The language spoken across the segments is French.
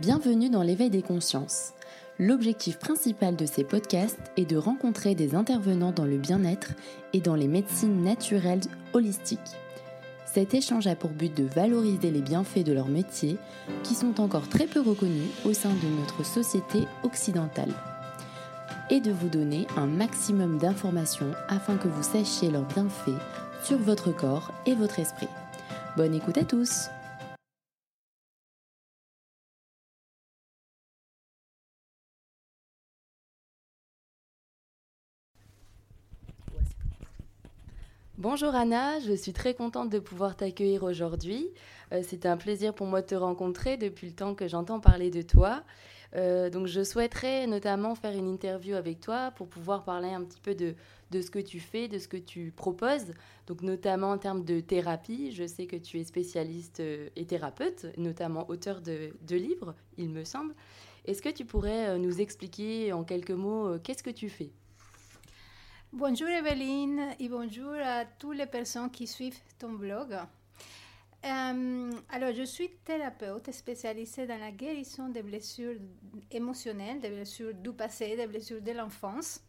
Bienvenue dans l'éveil des consciences. L'objectif principal de ces podcasts est de rencontrer des intervenants dans le bien-être et dans les médecines naturelles holistiques. Cet échange a pour but de valoriser les bienfaits de leur métier qui sont encore très peu reconnus au sein de notre société occidentale et de vous donner un maximum d'informations afin que vous sachiez leurs bienfaits sur votre corps et votre esprit. Bonne écoute à tous Bonjour Anna, je suis très contente de pouvoir t'accueillir aujourd'hui. Euh, c'est un plaisir pour moi de te rencontrer depuis le temps que j'entends parler de toi. Euh, donc je souhaiterais notamment faire une interview avec toi pour pouvoir parler un petit peu de, de ce que tu fais, de ce que tu proposes, donc notamment en termes de thérapie. Je sais que tu es spécialiste euh, et thérapeute, notamment auteur de, de livres, il me semble. Est-ce que tu pourrais nous expliquer en quelques mots qu'est-ce que tu fais? Bonjour Evelyne et bonjour à toutes les personnes qui suivent ton blog. Euh, alors, je suis thérapeute spécialisée dans la guérison des blessures émotionnelles, des blessures du passé, des blessures de l'enfance,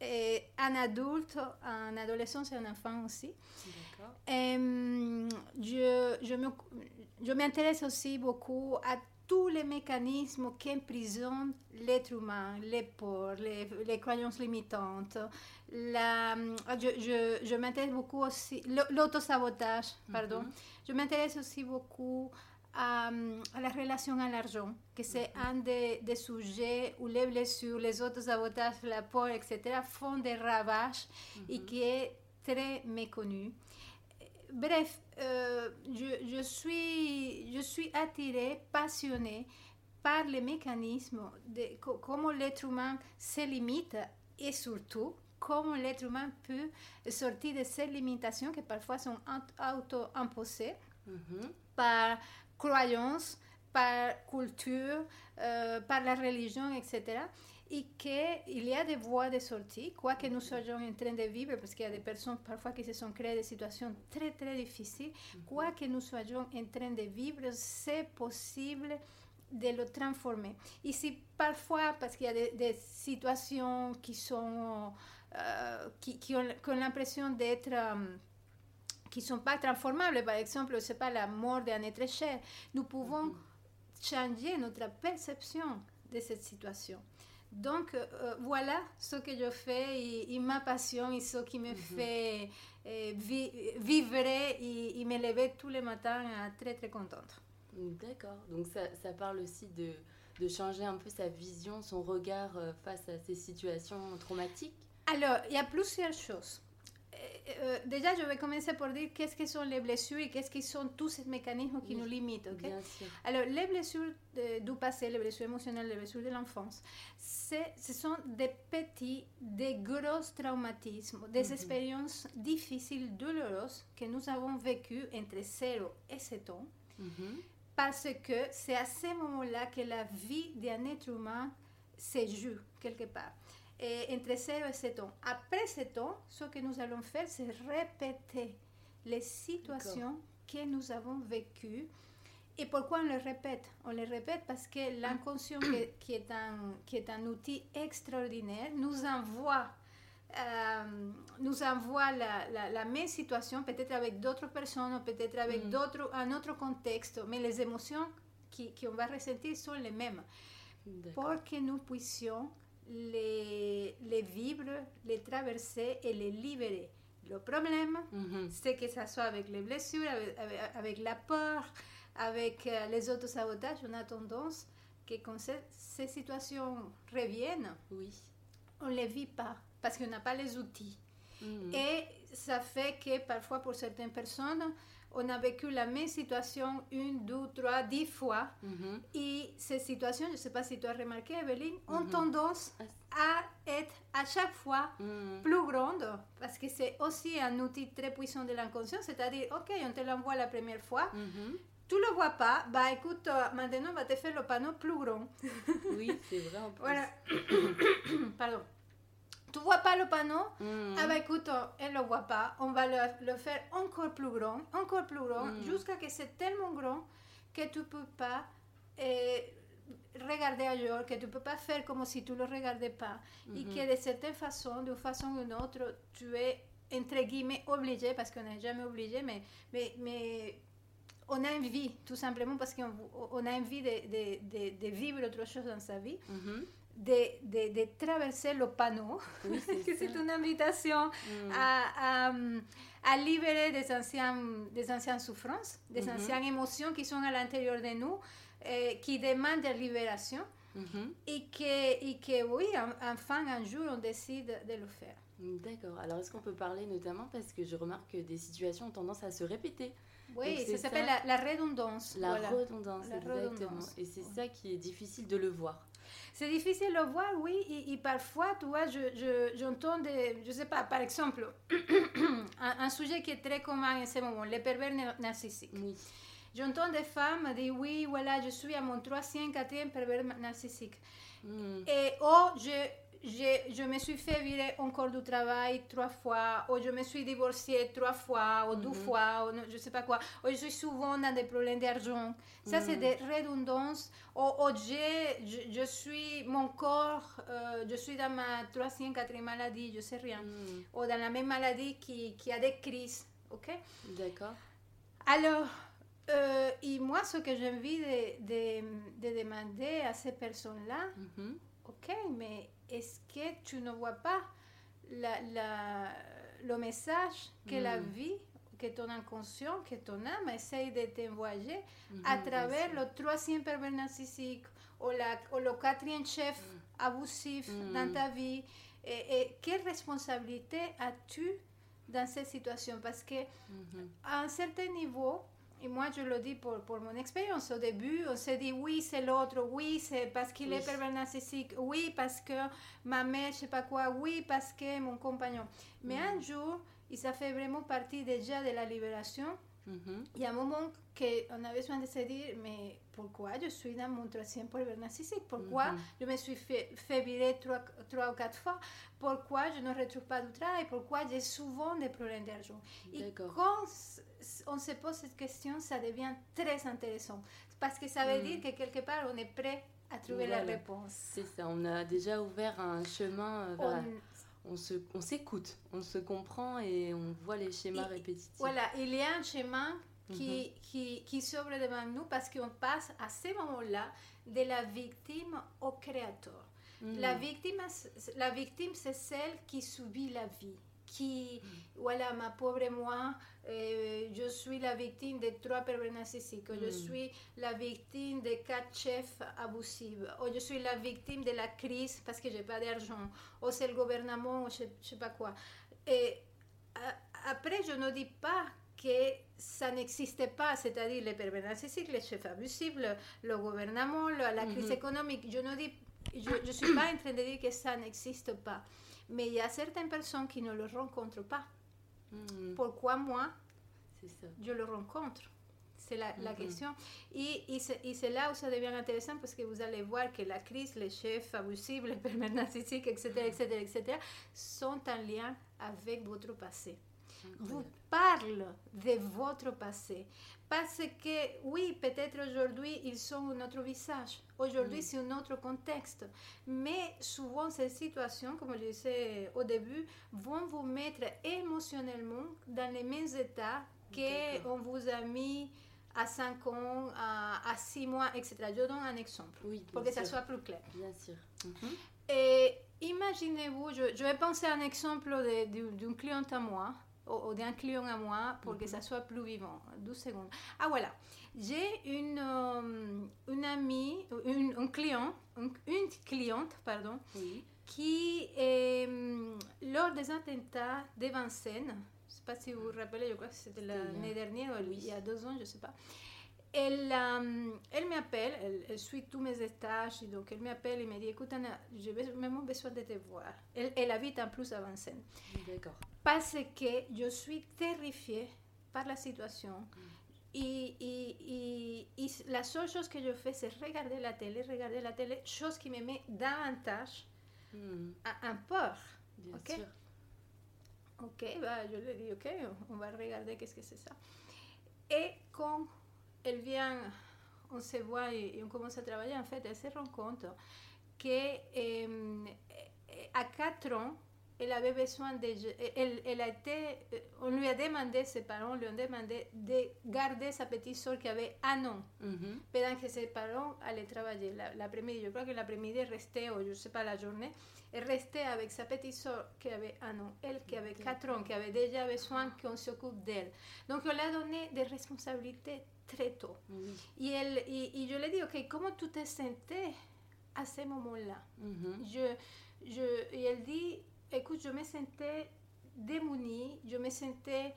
et en adulte, en adolescence et en enfant aussi. Euh, je, je m'intéresse aussi beaucoup à tous les mécanismes qui emprisonnent l'être humain, les peurs, les, croyances limitantes. La, je, je, je m'intéresse beaucoup aussi, l'autosabotage, pardon. Mhm. Je m'intéresse aussi beaucoup à, la relation à l'argent, que c'est mhm. un des, des, sujets où les blessures, les autosabotages, la peur, etc., font des ravages et mhm. qui est très méconnu. Bref, euh, je, je, suis, je suis attirée, passionnée par les mécanismes de comment l'être humain se limite et surtout comment l'être humain peut sortir de ces limitations qui parfois sont auto-imposées mm-hmm. par croyances, par culture, euh, par la religion, etc et qu'il y a des voies de sortie, quoi que nous soyons en train de vivre, parce qu'il y a des personnes parfois qui se sont créées des situations très très difficiles, quoi que nous soyons en train de vivre, c'est possible de le transformer. Ici, parfois, parce qu'il y a des, situations qui sont, euh, qui, qui, ont, l'impression d'être, euh, qui sont pas transformables, par exemple, c'est pas la mort d'un être cher, nous pouvons changer notre perception de cette situation. Donc, euh, euh, voilà ce que je fais et, ma passion et ce qui me mhm. fait euh, vivre et, et, me lever tous les matins très, très contente. D'accord. Donc, ça, ça, parle aussi de, de changer un peu sa vision, son regard face à ces situations traumatiques? Alors, il y a plusieurs choses. Euh, euh, déjà, je vais commencer par dire qu'est-ce que sont les blessures et qu'est-ce que sont tous ces mécanismes qui nous limitent. Alors, les blessures du passé, les blessures émotionnelles, les blessures de l'enfance, ce sont des petits, des gros traumatismes, des mhm. expériences difficiles, douloureuses que nous avons vécues entre 0 et 7 ans. Mhm. Parce que c'est à ce moment-là que la vie d'un être humain se joue quelque part entre 0 et 7 ans. Après 7 ans, ce que nous allons faire, c'est répéter les situations que nous avons vécues. Et pourquoi on les répète? On les répète parce que l'inconscient, qui, est un, qui est un outil extraordinaire, nous envoie, euh, nous envoie la, la, même situation, peut-être avec d'autres personnes, peut-être avec mm. un autre contexte, mais les émotions qu'on va ressentir sont les mêmes. Pour que nous puissions les, les vivre, les traverser et les libérer. Le problème, c'est que ça soit avec les blessures, avec, la peur, avec euh, les autosabotages, on a tendance que quand ces, situations reviennent, oui. on ne les vit pas parce qu'on n'a pas les outils. Et ça fait que parfois pour certaines personnes, on a vécu la même situation une, deux, trois, dix fois. Mhm. Et ces situations, je ne sais pas si tu as remarqué, Evelyne, ont mhm. tendance à être à chaque fois mhm. plus grandes parce que c'est aussi un outil très puissant de l'inconscient, c'est-à-dire, OK, on te l'envoie la première fois. Tu ne le vois pas, bah écoute, euh, maintenant on va te faire le panneau plus grand. oui, c'est vrai en plus. Voilà. Pardon tu vois pas le panneau? Mm. Ah bah écoute, elle le voit pas. On va le, faire encore plus grand, encore plus grand, mm. jusqu'à que c'est tellement grand que tu peux pas euh, regarder ailleurs, que tu ne peux pas faire comme si tu ne le regardais pas, et Mhm. que de certaines façons, d'une façon ou d'une autre, tu es, entre guillemets, obligé, parce qu'on n'est jamais obligé, mais, mais, mais on a envie, tout simplement parce qu'on on a envie de, de- de- de vivre autre chose dans sa vie, Mhm. De, de- de traverser le panneau, Oui, c'est que c'est ça. une invitation Mm. à, à, à libérer des anciennes, des anciennes souffrances, des Mhm. anciennes émotions qui sont à l'intérieur de nous, qui demandent de libération, et que, et que oui, en- enfin, un jour, on décide de le faire. D'accord. Alors, est-ce qu'on peut parler notamment parce que je remarque que des situations ont tendance à se répéter Oui, ça s'appelle la, la redondance. La voilà. redondance, La exactement. redondance. Et c'est ça qui est difficile de le voir. C'est difficile de le voir, oui, et, et parfois, tu vois, je- je- j'entends des, je sais pas, par exemple, un, un sujet qui est très commun en ce moment, les pervers na- narcissiques. Oui. J'entends des femmes dire, oui, voilà, je suis à mon troisième, quatrième pervers narcissique. Mm. Et oh, je, je, me suis fait virer encore du travail trois fois, ou je me suis divorcée trois fois, ou deux Mhm. fois, ou je sais pas quoi, ou je suis souvent dans des problèmes d'argent. Ça, c'est Mhm. des redondances. Ou, ou je, je suis, mon corps, euh, je suis dans ma troisième, quatrième maladie, je sais rien. Mm. Ou dans la même maladie qui, qui a des crises, ok? D'accord. alors, euh, et moi, ce que j'ai envie de, de- de demander à ces personnes-là, Mhm. ok, mais est-ce que tu ne vois pas la, la- le message que la Mm. vie, que ton inconscient, que ton âme essaye de t'envoyer Mhm, à travers le troisième pervers narcissique ou, la, ou le quatrième chef abusif Mm. dans ta vie et, et quelle responsabilité as-tu dans cette situation? Parce que Mhm. à un certain niveau, et moi je le dis pour, pour mon expérience, au début on se dit oui c'est l'autre, oui c'est parce qu'il est pervers narcissique, oui parce que ma mère je sais pas quoi, oui parce que mon compagnon. Mais un jour, et ça fait vraiment partie déjà de la libération, Mhm. il y a un moment qu'on a besoin de se dire mais pourquoi je suis dans mon troisième pervers narcissique? Pourquoi Mhm. je me suis fait, fait virer trois, trois ou quatre fois? Pourquoi je ne retrouve pas du travail Pourquoi j'ai souvent des problèmes d'argent? Et quand on se pose cette question, ça devient très intéressant. Parce que ça veut Mhm. dire que quelque part, on est prêt à trouver la réponse. C'est ça, on a déjà ouvert un chemin. euh, voilà. On- On s'écoute, on se comprend et on voit les schémas Et- répétitifs. Voilà, il y a un chemin qui, Mhm. qui, qui s'ouvre devant nous parce qu'on passe à ce moment-là de la victime au créateur. Mhm. La victime, la victime, c'est celle qui subit la vie. Qui, voilà, ma pauvre moi, euh, je suis la victime de trois pervers narcissiques, ou je Mm. suis la victime de quatre chefs abusifs, ou je suis la victime de la crise parce que j'ai pas d'argent, ou c'est le gouvernement, ou je, je sais pas quoi. Et après, je ne dis pas que ça n'existe pas, c'est-à-dire les pervers narcissiques, les chefs abusifs, le, le gouvernement, le- la crise Mhm. économique. Je ne dis, je, je suis pas en train de dire que ça n'existe pas, mais il y a certaines personnes qui ne le rencontrent pas. Mhm. Pourquoi moi, ça. je le rencontre? C'est la, la Mhm. question. Et, et c'est et c'est là où ça devient intéressant parce que vous allez voir que la crise, les chefs abusifs, les pervers narcissiques, etc., etc., etc., sont en lien avec votre passé vous parle de votre passé. Parce que, oui, peut-être aujourd'hui, ils sont un autre visage. Aujourd'hui, Mm. c'est un autre contexte. Mais souvent, ces situations, comme je disais au début, vont vous mettre émotionnellement dans les mêmes états qu'on vous a mis à 5 ans, à, à 6 mois, etc. Je donne un exemple Oui, pour que ça sûr. soit plus clair. Bien sûr. Et imaginez-vous, je, je vais penser à un exemple d'une cliente à moi, ou, ou d'un client à moi, pour que Mhm. ça soit plus vivant. 12 secondes. Ah voilà, j'ai une, euh, une amie, une, un client, une, une cliente, pardon, Oui. qui, euh, lors des attentats de Vincennes, je ne sais pas si vous vous rappelez, je crois que c'était l'année dernière, ou il y a deux ans, je ne sais pas. Elle, euh, elle m'appelle, elle, elle suit tous mes étages, et donc elle m'appelle et me dit, écoute Anna, j'ai vraiment besoin de te voir. Elle, elle habite en plus à Vincennes. D'accord. Parce que je suis terrifiée par la situation. Et, et- et- et la seule chose que je fais, c'est regarder la télé, regarder la télé, chose qui me met davantage en en peur. Bien sûr. Ok, bah, je lui dis, ok, on va regarder qu'est-ce que c'est ça. Et quand elle vient on se voit et, on commence à travailler, en fait, elle se rend compte qu'à euh, 4 ans, elle avait besoin de... Elle, elle, a été, on lui a demandé, ses parents lui ont demandé de garder sa petite soeur qui avait un an, mm pendant que ses parents allaient travailler l'après-midi. Je crois que l'après-midi restait, ou je ne sais pas, la journée, elle restait avec sa petite soeur qui avait un an, elle qui avait 4 ans, qui avait déjà besoin qu'on s'occupe d'elle. Donc on lui a donné des responsabilités très tôt. Et, elle, et, je lui ai dit, OK, comment tu te sentais à ce moment-là? Je, je, Et elle dit, écoute, je me sentais démunie, je me sentais,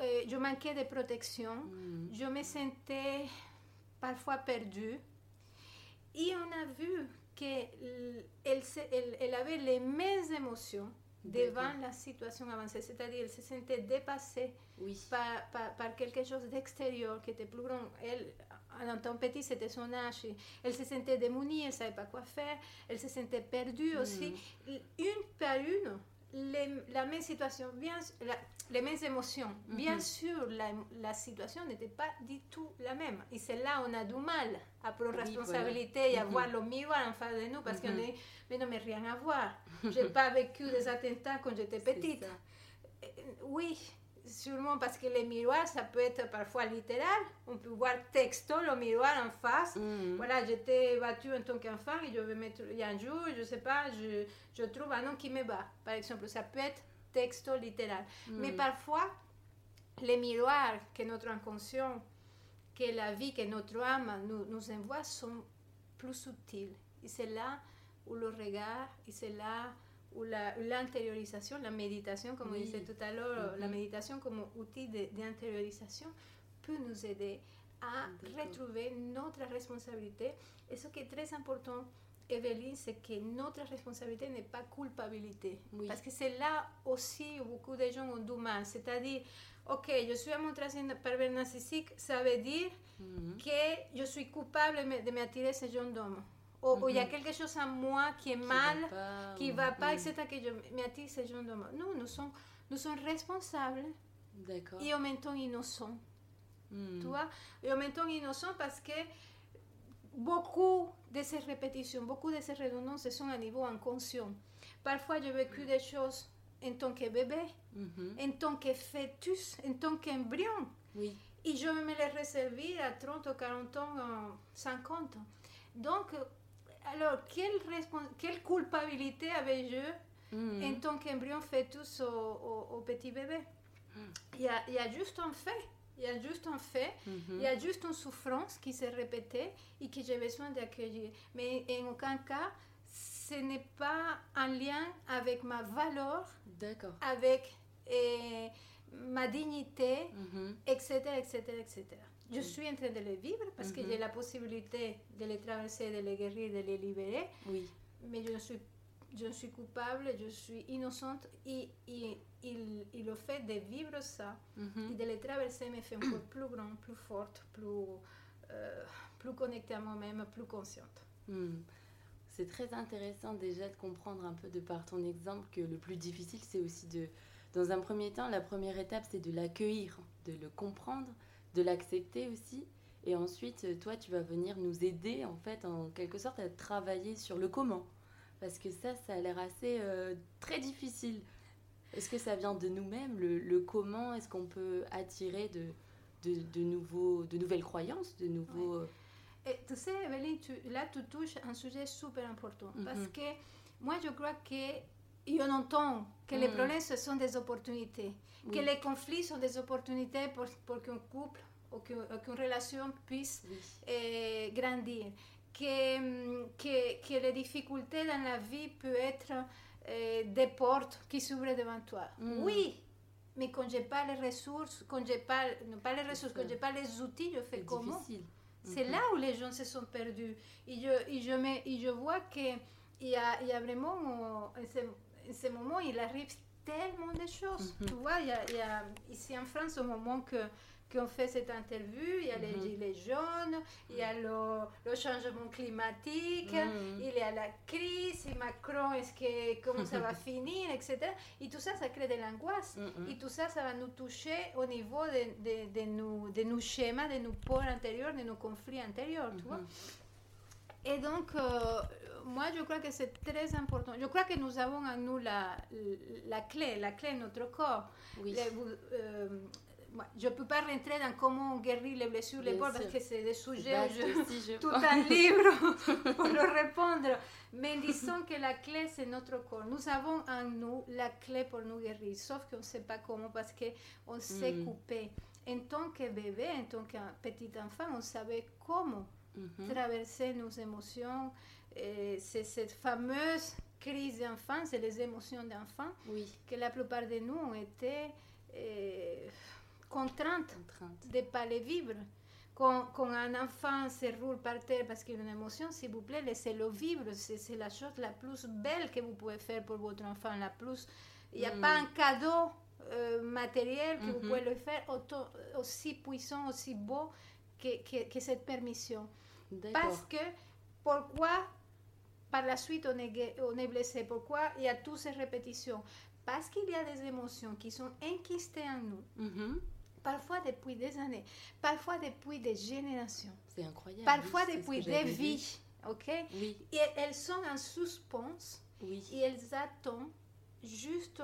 euh, je manquais de protection, mm. je me sentais parfois perdue. Et on a vu qu'elle elle, elle avait les mêmes émotions devant la situation avancée, c'est-à-dire elle se sentait dépassée par, par, quelque chose d'extérieur qui était plus grand. Elle, en tant petit, c'était son âge. Elle se sentait démunie, elle ne savait pas quoi faire, elle se sentait perdue mm. aussi. Une par une, la même situation, bien, les mêmes émotions. Bien mm-hmm. sûr, la, la situation n'était pas du tout la même. Et c'est là on a du mal à prendre responsabilité et à mm-hmm. voir le miroir en face de nous parce qu'on est, mais non, mais rien à voir. Je n'ai pas vécu des attentats quand j'étais petite. Euh, oui, sûrement parce que les miroirs, ça peut être parfois littéral. On peut voir texto le miroir en face. Mm. Voilà, j'étais battue en tant qu'enfant et je vais mettre, il y a un jour, je sais pas, je, je trouve un homme qui me bat, par exemple. Ça peut être texto littéral. Mm. Mais parfois, les miroirs que notre inconscient, que la vie, que notre âme nous, nous envoie sont plus subtils. Et c'est là où le regard, et c'est là ou l'intériorisation, la, méditation, comme on disait tout à l'heure, la méditation comme outil d'intériorisation peut nous aider à retrouver notre responsabilité. Et ce qui est très important, Evelyne, c'est que notre responsabilité n'est pas culpabilité. Parce que c'est là aussi où beaucoup de gens ont du mal. C'est-à-dire, ok, je suis un pervers narcissique, ça veut dire que je suis coupable de m'attirer ce genre d'homme o, il y a quelque chose en moi qui est mal, qui ne va pas, etc., que je m'attire ce genre de Non, nous sommes, nous sommes responsables et en même temps innocents. Tu vois? Et en même temps innocents parce que beaucoup de ces répétitions, beaucoup de ces redondances sont à niveau inconscient. Parfois, j'ai vécu des choses en tant que bébé, mm-hmm. en tant que fœtus, en tant qu'embryon. Oui. Et je me les réserver à 30 ou 40 ans, 50 ans. Donc, alors, quelle, quelle culpabilité avais-je mm. en tant qu'embryon fœtus au, petit bébé? Mm. il, y a, il, y a, juste un fait. Il y a juste un fait, mm-hmm. il y a juste une souffrance qui s'est répétée et que j'ai besoin d'accueillir. Mais en aucun cas, ce n'est pas un lien avec ma valeur, avec eh, ma dignité, etc., etc., etc. Je suis en train de les vivre parce que j'ai la possibilité de les traverser, de les guérir, de les libérer. Oui. Mais je suis, je suis coupable, je suis innocente et, et, le fait de vivre ça et de les traverser me fait encore plus grand, plus forte, plus, euh, plus connectée à moi-même, plus consciente. Hmm. C'est très intéressant déjà de comprendre un peu de par ton exemple que le plus difficile, c'est aussi de, dans un premier temps, la première étape, c'est de l'accueillir, de le comprendre de l'accepter aussi. Et ensuite, toi, tu vas venir nous aider, en fait, en quelque sorte, à travailler sur le comment. Parce que ça, ça a l'air assez euh, très difficile. Est-ce que ça vient de nous-mêmes, le, comment? Est-ce qu'on peut attirer de, de, nouveaux, de nouvelles croyances, de nouveaux... Euh, Et tu sais, Evelyne, là, tu touches un sujet super important. Mhm. Parce que moi, je crois que on entend que les mm. problèmes, ce sont des opportunités, que les conflits sont des opportunités pour, pour qu'un couple ou qu'une relation puisse eh, grandir, que, mm, que, que, les difficultés dans la vie peuvent être eh, des portes qui s'ouvrent devant toi. Mm. Oui, mais quand je n'ai pas les ressources, quand je pas, non pas les ressources, quand je pas les outils, je fais comment? C'est mm-hmm. là où les gens se sont perdus. Et je, et je, me, et je vois qu'il y a, y a vraiment en ce moment, il arrive tellement de choses. Tu vois, il y, a, ici en France, au moment que, qu'on fait cette interview, il y a les Mhm. gilets jaunes, il y a le, le changement climatique, Mhm. il y a la crise, Macron, est-ce que, comment ça va finir, etc. Et tout ça, ça crée de l'angoisse. Mhm. Et tout ça, ça va nous toucher au niveau de, de, de nos, de nos schémas, de nos pôles intérieurs, de nos conflits intérieurs, tu vois. Et donc, euh, moi, je crois que c'est très important. Je crois que nous avons en nous la, la clé, la clé de notre corps. Oui. Les- euh, je ne peux pas rentrer dans comment on guérit les blessures, les portes, parce que c'est des sujets où vaste je, je tout pense. un livre pour le répondre. Mais disons que la clé, c'est notre corps. Nous avons en nous la clé pour nous guérir, sauf qu'on ne sait pas comment parce qu'on s'est Mm. coupé. En tant que bébé, en tant que petit enfant, on savait comment Traverser nos émotions. Et C'est cette fameuse crise d'enfant, c'est les émotions d'enfant, Oui, que la plupart de nous ont été euh, contraintes contrainte. de ne pas les vivre. Quand, quand un enfant se roule par terre parce qu'il a une émotion, s'il vous plaît, laissez-le vivre. C'est la chose la plus belle que vous pouvez faire pour votre enfant. La plus... Il n'y a Mm. pas un cadeau euh, matériel que vous pouvez le faire autant- aussi puissant, aussi beau que, que- que cette permission. Parce que pourquoi par la suite on est, on est blessé Pourquoi il y a toutes ces répétitions Parce qu'il y a des émotions qui sont enquistées en nous, parfois depuis des années, parfois depuis des générations, C'est incroyable. parfois oui, depuis des vies. ok? Oui, Et elles sont en suspens oui. et elles attendent juste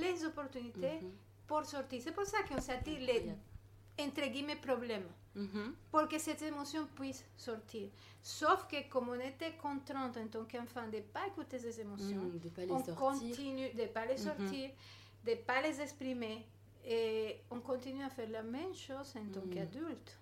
les opportunités pour sortir. C'est pour ça qu'on s'attire les, entre guillemets, problèmes. Pour que cette émotion puisse sortir. Sauf que comme on était contrainte en tant qu'enfant de ne pas écouter ces émotions, Mhm, De pas les on sortir. continue de ne pas les sortir, de ne pas les exprimer, et on continue à faire la même chose en tant Mhm. qu'adulte.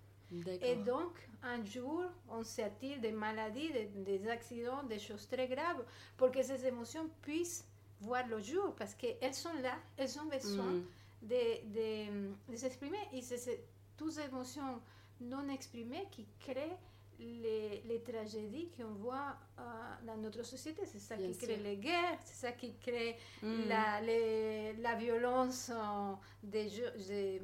Et donc, un jour, on s'attire des maladies, des, des accidents, des choses très graves, pour que ces émotions puissent voir le jour, parce qu'elles sont là, elles ont besoin Mhm. de, de, de s'exprimer. Et c'est toutes ces émotions non exprimées qui créent les, les tragédies qu'on voit euh, dans notre société. C'est ça Bien qui crée les guerres, c'est ça qui crée Mhm. la, les- la violence euh, des jeux- des-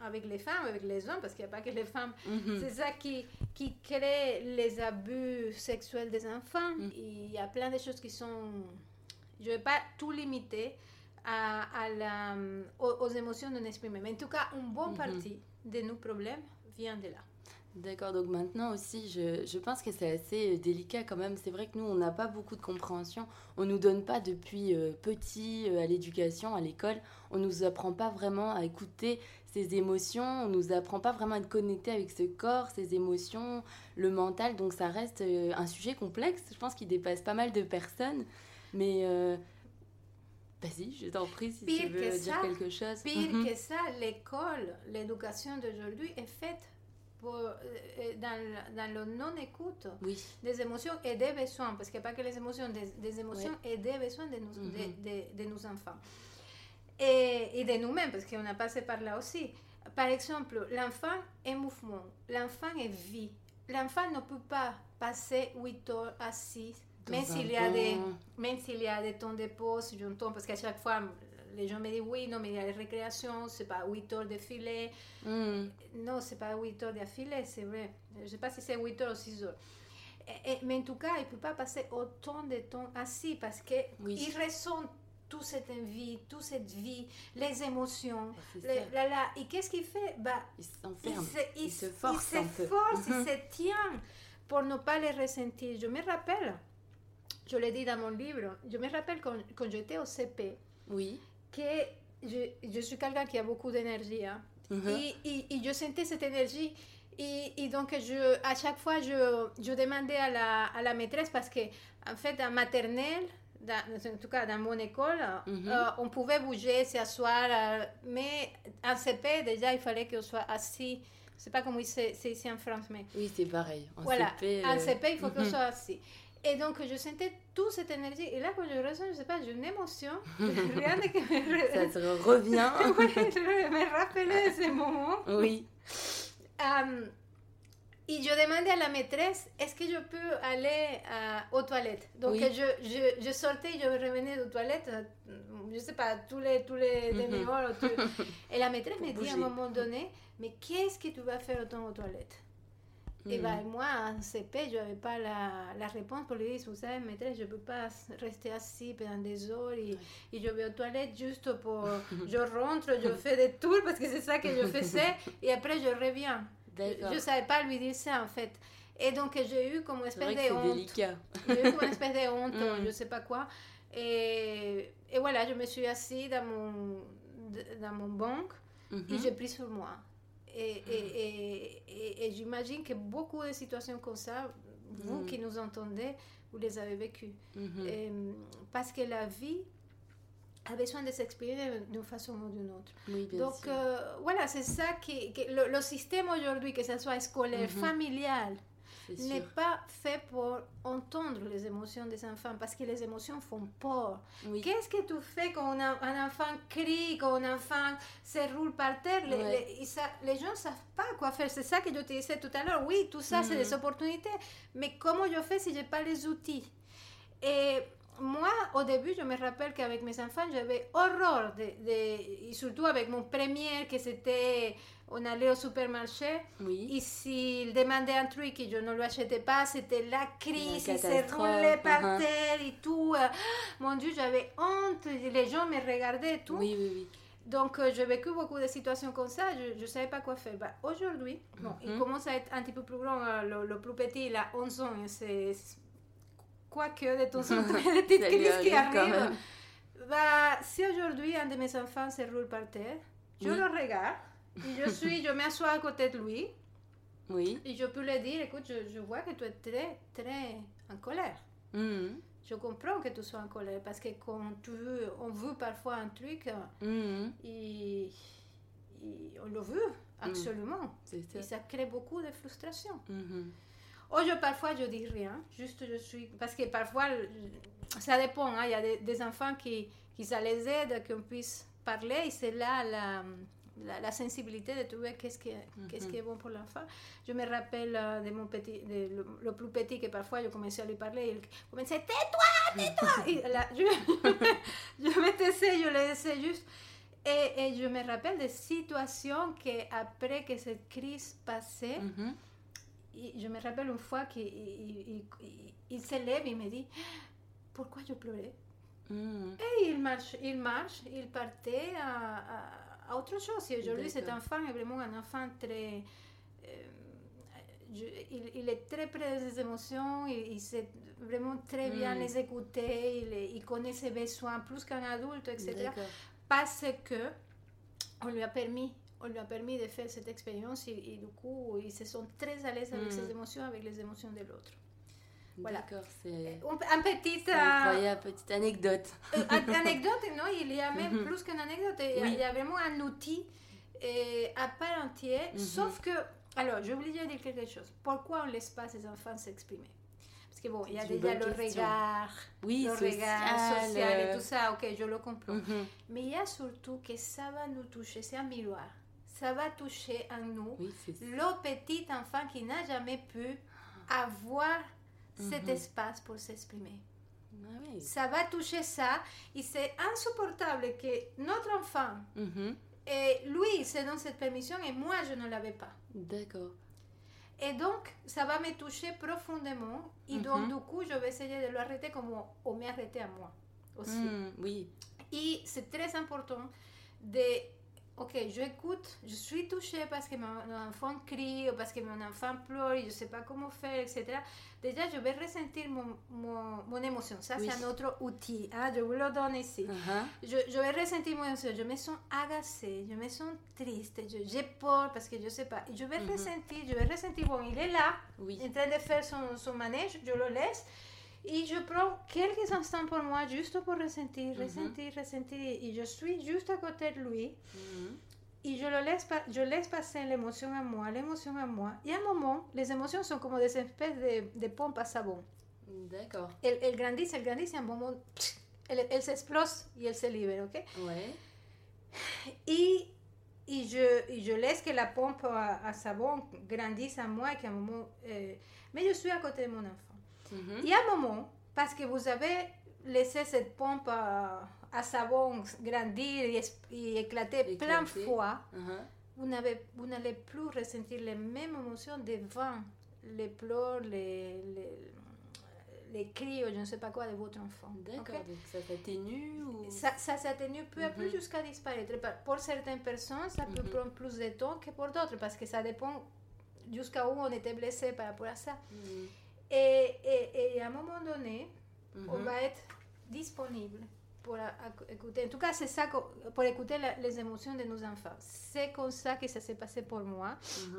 avec les femmes, avec les hommes, parce qu'il n'y a pas que les femmes. Mhm. C'est ça qui, qui crée les abus sexuels des enfants. Mm. Il y a plein de choses qui sont... Je ne vais pas tout limiter à, à la- aux, aux émotions non exprimées. Mais en tout cas, une bonne Mhm. partie de nos problèmes D'accord, donc maintenant aussi, je, je pense que c'est assez euh, délicat quand même. C'est vrai que nous, on n'a pas beaucoup de compréhension. On nous donne pas depuis euh, petit euh, à l'éducation, à l'école, on nous apprend pas vraiment à écouter ses émotions, on nous apprend pas vraiment à être connecté avec ce corps, ses émotions, le mental. Donc ça reste un sujet complexe, je pense qu'il dépasse pas mal de personnes. Mais vas-y, je t'en prie si Pire tu veux que dire ça, quelque chose. Pire Mhm. que ça, l'école, l'éducation d'aujourd'hui est faite pour, euh, dans, le- dans le non-écoute. Oui, des émotions et des besoins, parce qu'il n'y a pas que les émotions, des, des émotions et des besoins de nos, Mhm. de, de- de nos enfants. Et, et de nous-mêmes, parce qu'on a passé par là aussi. Par exemple, l'enfant est mouvement, l'enfant est vie. L'enfant ne peut pas passer 8 heures assis, même s'il y, a des, même s'il y a des temps de pause, parce qu'à chaque fois, les gens me disent oui, non, mais il y a les récréations, c'est pas 8 heures de filet. Mhm. Non, c'est pas 8 heures d'affilée, c'est vrai. Je ne sais pas si c'est 8 heures ou 6 heures. Et- et- mais en tout cas, il ne peut pas passer autant de temps assis parce qu'il Oui. ressent toute cette envie, toute cette vie, les émotions. C'est le- là, là. Et qu'est-ce qu'il fait? Bah, Il il, s'enferme. se, il se force il se force, il se tient pour ne pas les ressentir. Je me rappelle, je l'ai dit dans mon livre, je me rappelle quand, quand j'étais au CP, Oui. que je, je suis quelqu'un qui a beaucoup d'énergie. hein. Mhm. Et, et- et je sentais cette énergie. Et, et donc, je, à chaque fois, je, je demandais à la, à la maîtresse parce que, en fait, en maternelle, dans- en tout cas dans mon école, Mhm. euh, on pouvait bouger, s'asseoir, euh, mais en CP, déjà, il fallait qu'on soit assis. Je sais pas comment c'est ici en France, mais Oui, c'est pareil. En voilà, CP, en euh, CP, il faut qu'on mhm. soit assis. Et donc, je sentais toute cette énergie. Et là, quand je ressens, je sais pas, j'ai une émotion. Rien de que Ça te revient. Oui, je me rappelais ces moments. oui. Euh, Et je demandais à la maîtresse, est-ce que je peux aller à, aux toilettes? Donc Oui. je, je, je sortais, je revenais aux toilettes, euh, je sais pas, tous les, tous les Mhm. demi-heures. tout- Et la maîtresse me dit à un moment donné, mais qu'est-ce que tu vas faire autant aux toilettes? Et Mhm. ben, moi, en CP, je n'avais pas la, la réponse pour lui dire, vous savez, maîtresse, je ne peux pas rester assis pendant des heures et, et je vais aux toilettes juste pour... je rentre, je fais des tours parce que c'est ça que je faisais et après je reviens. Je ne savais pas lui dire ça en fait. Et donc j'ai eu comme une espèce de c'est honte. délicat. J'ai eu comme une espèce de honte, Mm. je ne sais pas quoi. Et, et voilà, je me suis assise dans mon, dans mon banc et Mhm. j'ai pris sur moi. Et, et, et, et- j'imagine que beaucoup de situations comme ça, vous Mm. qui nous entendez, vous les avez vécues. Et, parce que la vie a besoin de s'exprimer d'une façon ou d'une autre. Oui, Donc euh, voilà, c'est ça qui, que le, le système aujourd'hui, que ce soit scolaire, familial, n'est pas fait pour entendre les émotions des enfants parce que les émotions font peur. Oui. Qu'est-ce que tu fais quand un, un enfant crie, quand un enfant se roule par terre? Les, Ouais. les- ils sa- les gens ne savent pas quoi faire. C'est ça que je te disais tout à l'heure. Oui, tout ça, c'est Mhm. des opportunités. Mais comment je fais si je n'ai pas les outils? Et moi, au début, je me rappelle qu'avec mes enfants, j'avais horreur, de, de- et surtout avec mon premier, que c'était, on allait au supermarché, Oui. et s'il demandait un truc et je ne lui achetais pas, c'était la crise, il se roulait par uh-huh. terre et tout. Euh, Mon Dieu, j'avais honte, les gens me regardaient et tout. Oui, oui, oui. Donc, euh, j'ai vécu beaucoup de situations comme ça, je ne savais pas quoi faire. Bah, Aujourd'hui, bon, il Mhm. commence à être un petit peu plus grand, euh, le, le plus petit, il a 11 ans, c'est... Quoique de temps en temps, il y a des petites crises qui arrivent. Bah, si aujourd'hui un de mes enfants se roule par terre, je Oui. le regarde, et je, suis, je m'assois à côté de lui, Oui. et je peux lui dire, écoute, je, je vois que tu es très, très en colère. Mhm. Je comprends que tu sois en colère, parce que quand tu veux, on veut parfois un truc, Mhm. et, et on le veut, absolument. C'est Et ça. crée beaucoup de frustration. Mhm. Oh, je, parfois, je dis rien, juste je suis... Parce que parfois, ça dépend, hein, il y a des, des enfants qui, qui ça les aide, qu'on puisse parler, et c'est là la, la, la sensibilité de trouver qu'est-ce qui, est- qu'est-ce qui est bon pour l'enfant. Je me rappelle de mon petit, de le, le plus petit, que parfois je commençais à lui parler, il commençait « Tais-toi, tais-toi !» Et je, je me taisais, je le laissais juste... Et, et je me rappelle des situations qu'après que cette crise passait, et je me rappelle une fois qu'il il, il- il se lève et me dit pourquoi je pleurais? Mhm. Et il marche, il marche, il partait à, à- à autre chose. Et aujourd'hui, cet enfant est vraiment un enfant très. euh, je- il, il est très près des émotions, il, il sait vraiment très bien Mm. les écouter, il, connaît ses besoins plus qu'un adulte, etc. Parce que on lui a permis. On lui a permis de faire cette expérience et, et du coup, ils se sont très à l'aise avec Mm. ses émotions, avec les émotions de l'autre. Voilà. D'accord, c'est Un, un petit euh, incroyable, petite anecdote. euh, an- anecdote, non, il y a même Mhm. plus qu'une anecdote, il y, a, Oui. il y a vraiment un outil euh, à part entière, Mhm. sauf que, alors j'ai oublié de dire quelque chose, pourquoi on ne laisse pas ces enfants s'exprimer? Parce que bon, il y a une déjà le question. regard, Oui, le social, regard social et euh, tout ça, ok, je le comprends. mhm. Mais il y a surtout que ça va nous toucher, c'est un miroir, ça va toucher en nous Oui, le petit enfant qui n'a jamais pu avoir cet Mhm. espace pour s'exprimer. Ah oui. Ça va toucher ça et c'est insupportable que notre enfant, Mhm. et lui, se donne cette permission et moi, je ne l'avais pas. D'accord. Et donc, ça va me toucher profondément et donc, Mhm. du coup, je vais essayer de l'arrêter comme on, on m'a arrêté à moi aussi. Mhm, Oui. Et c'est très important de... Ok, j'écoute, je suis touchée parce que mon enfant crie ou parce que mon enfant pleure et je ne sais pas comment faire, etc. Déjà, je vais ressentir mon, mon, mon émotion. Ça, Oui. c'est un autre outil. hein, je vous le donne ici. Aha. Je, je vais ressentir mon émotion. Je me sens agacée, je me sens triste, j'ai peur parce que je ne sais pas. Et je vais Mhm. ressentir, je vais ressentir, bon, il est là, Oui. en train de faire son, son manège, je le laisse. Et je prends quelques instants pour moi, juste pour ressentir, ressentir, ressentir. Et je suis juste à côté de lui. Et je, le laisse, je laisse passer l'émotion à moi, l'émotion à moi. Et à un moment, les émotions sont comme des espèces de, de pompes à savon. D'accord. Elles, elles grandissent, elles grandissent, et à un moment, elles, elles s'explosent et elles se libèrent, ok? Ouais. Et, et je, je laisse que la pompe à, savon grandisse en moi et qu'à un moment... Euh, mais je suis à côté de mon enfant. Il y a un moment, parce que vous avez laissé cette pompe à, savon grandir et, éclater, plein de fois, uh-huh. vous n'allez plus ressentir les mêmes émotions devant les pleurs, les, les les cris ou je ne sais pas quoi de votre enfant. D'accord, donc ça s'atténue ou... Ça, ça s'atténue peu à peu mhm. jusqu'à disparaître. Pour certaines personnes, ça peut mhm. prendre plus de temps que pour d'autres parce que ça dépend jusqu'à où on était blessé par rapport à ça. Mhm. Et, et, et, à un moment donné, on va être disponible pour écouter. En tout cas, c'est ça pour écouter les émotions de nos enfants. C'est comme ça que ça s'est passé pour moi.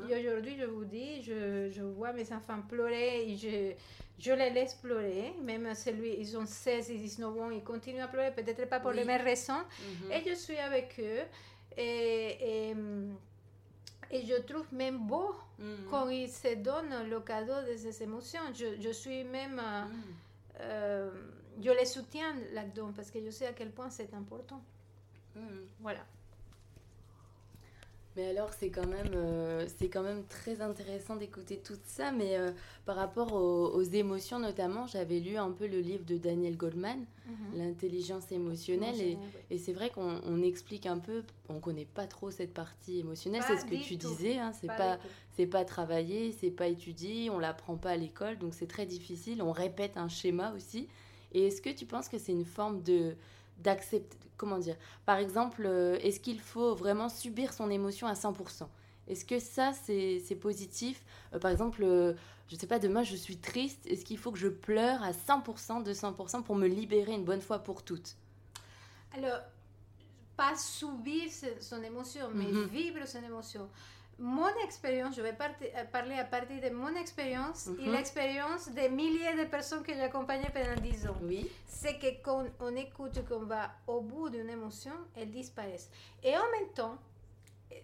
Et aujourd'hui, je vous dis, je, je, vois mes enfants pleurer et je, je les laisse pleurer, même celui, ils ont 16 et 19 ans, ils continuent à pleurer, peut-être pas pour les mêmes raisons. Mhm. Et je suis avec eux. Et, et, je trouve même beau quand ils se donnent le cadeau de ces émotions. Je, je suis même... Euh, mhm. euh, je les soutiens là-dedans parce que je sais à quel point c'est important. Voilà. Mais alors, c'est quand, même, euh, c'est quand même très intéressant d'écouter tout ça. Mais euh, par rapport aux, émotions, notamment, j'avais lu un peu le livre de Daniel Goldman, mhm. L'intelligence émotionnelle. Et, et c'est vrai qu'on explique un peu, on ne connaît pas trop cette partie émotionnelle. C'est ce que tu disais. Hein, c'est pas, c'est pas travaillé, c'est pas étudié, on l'apprend pas à l'école. Donc c'est très difficile. On répète un schéma aussi. Et est-ce que tu penses que c'est une forme de d'accepter, comment dire, par exemple, euh, est-ce qu'il faut vraiment subir son émotion à 100% Est-ce que ça, c'est positif? Euh, Par exemple, euh, je ne sais pas, demain, je suis triste, est-ce qu'il faut que je pleure à 100%, 200% pour me libérer une bonne fois pour toutes? Alors, pas subir son émotion, mais mhm. vivre son émotion mon expérience, je vais euh, parler à partir de mon expérience et l'expérience des milliers de personnes que j'ai accompagnées pendant 10 ans. Oui. C'est que quand on écoute, qu'on va au bout d'une émotion, elle disparaît. Et en même temps,